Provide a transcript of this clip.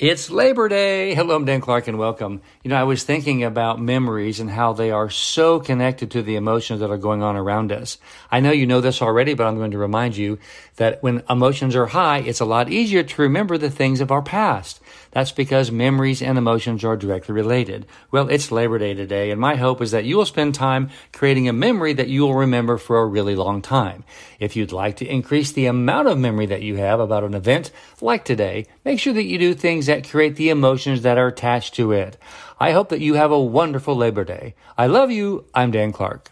It's Labor Day. Hello, I'm Dan Clark and welcome. You know, I was thinking about memories and how they are so connected to the emotions that are going on around us. I know you know this already, but I'm going to remind you that when emotions are high, it's a lot easier to remember the things of our past. That's because memories and emotions are directly related. Well, it's Labor Day today, and my hope is that you will spend time creating a memory that you will remember for a really long time. If you'd like to increase the amount of memory that you have about an event like today, make sure that you do things that create the emotions that are attached to it. I hope that you have a wonderful Labor Day. I love you. I'm Dan Clark.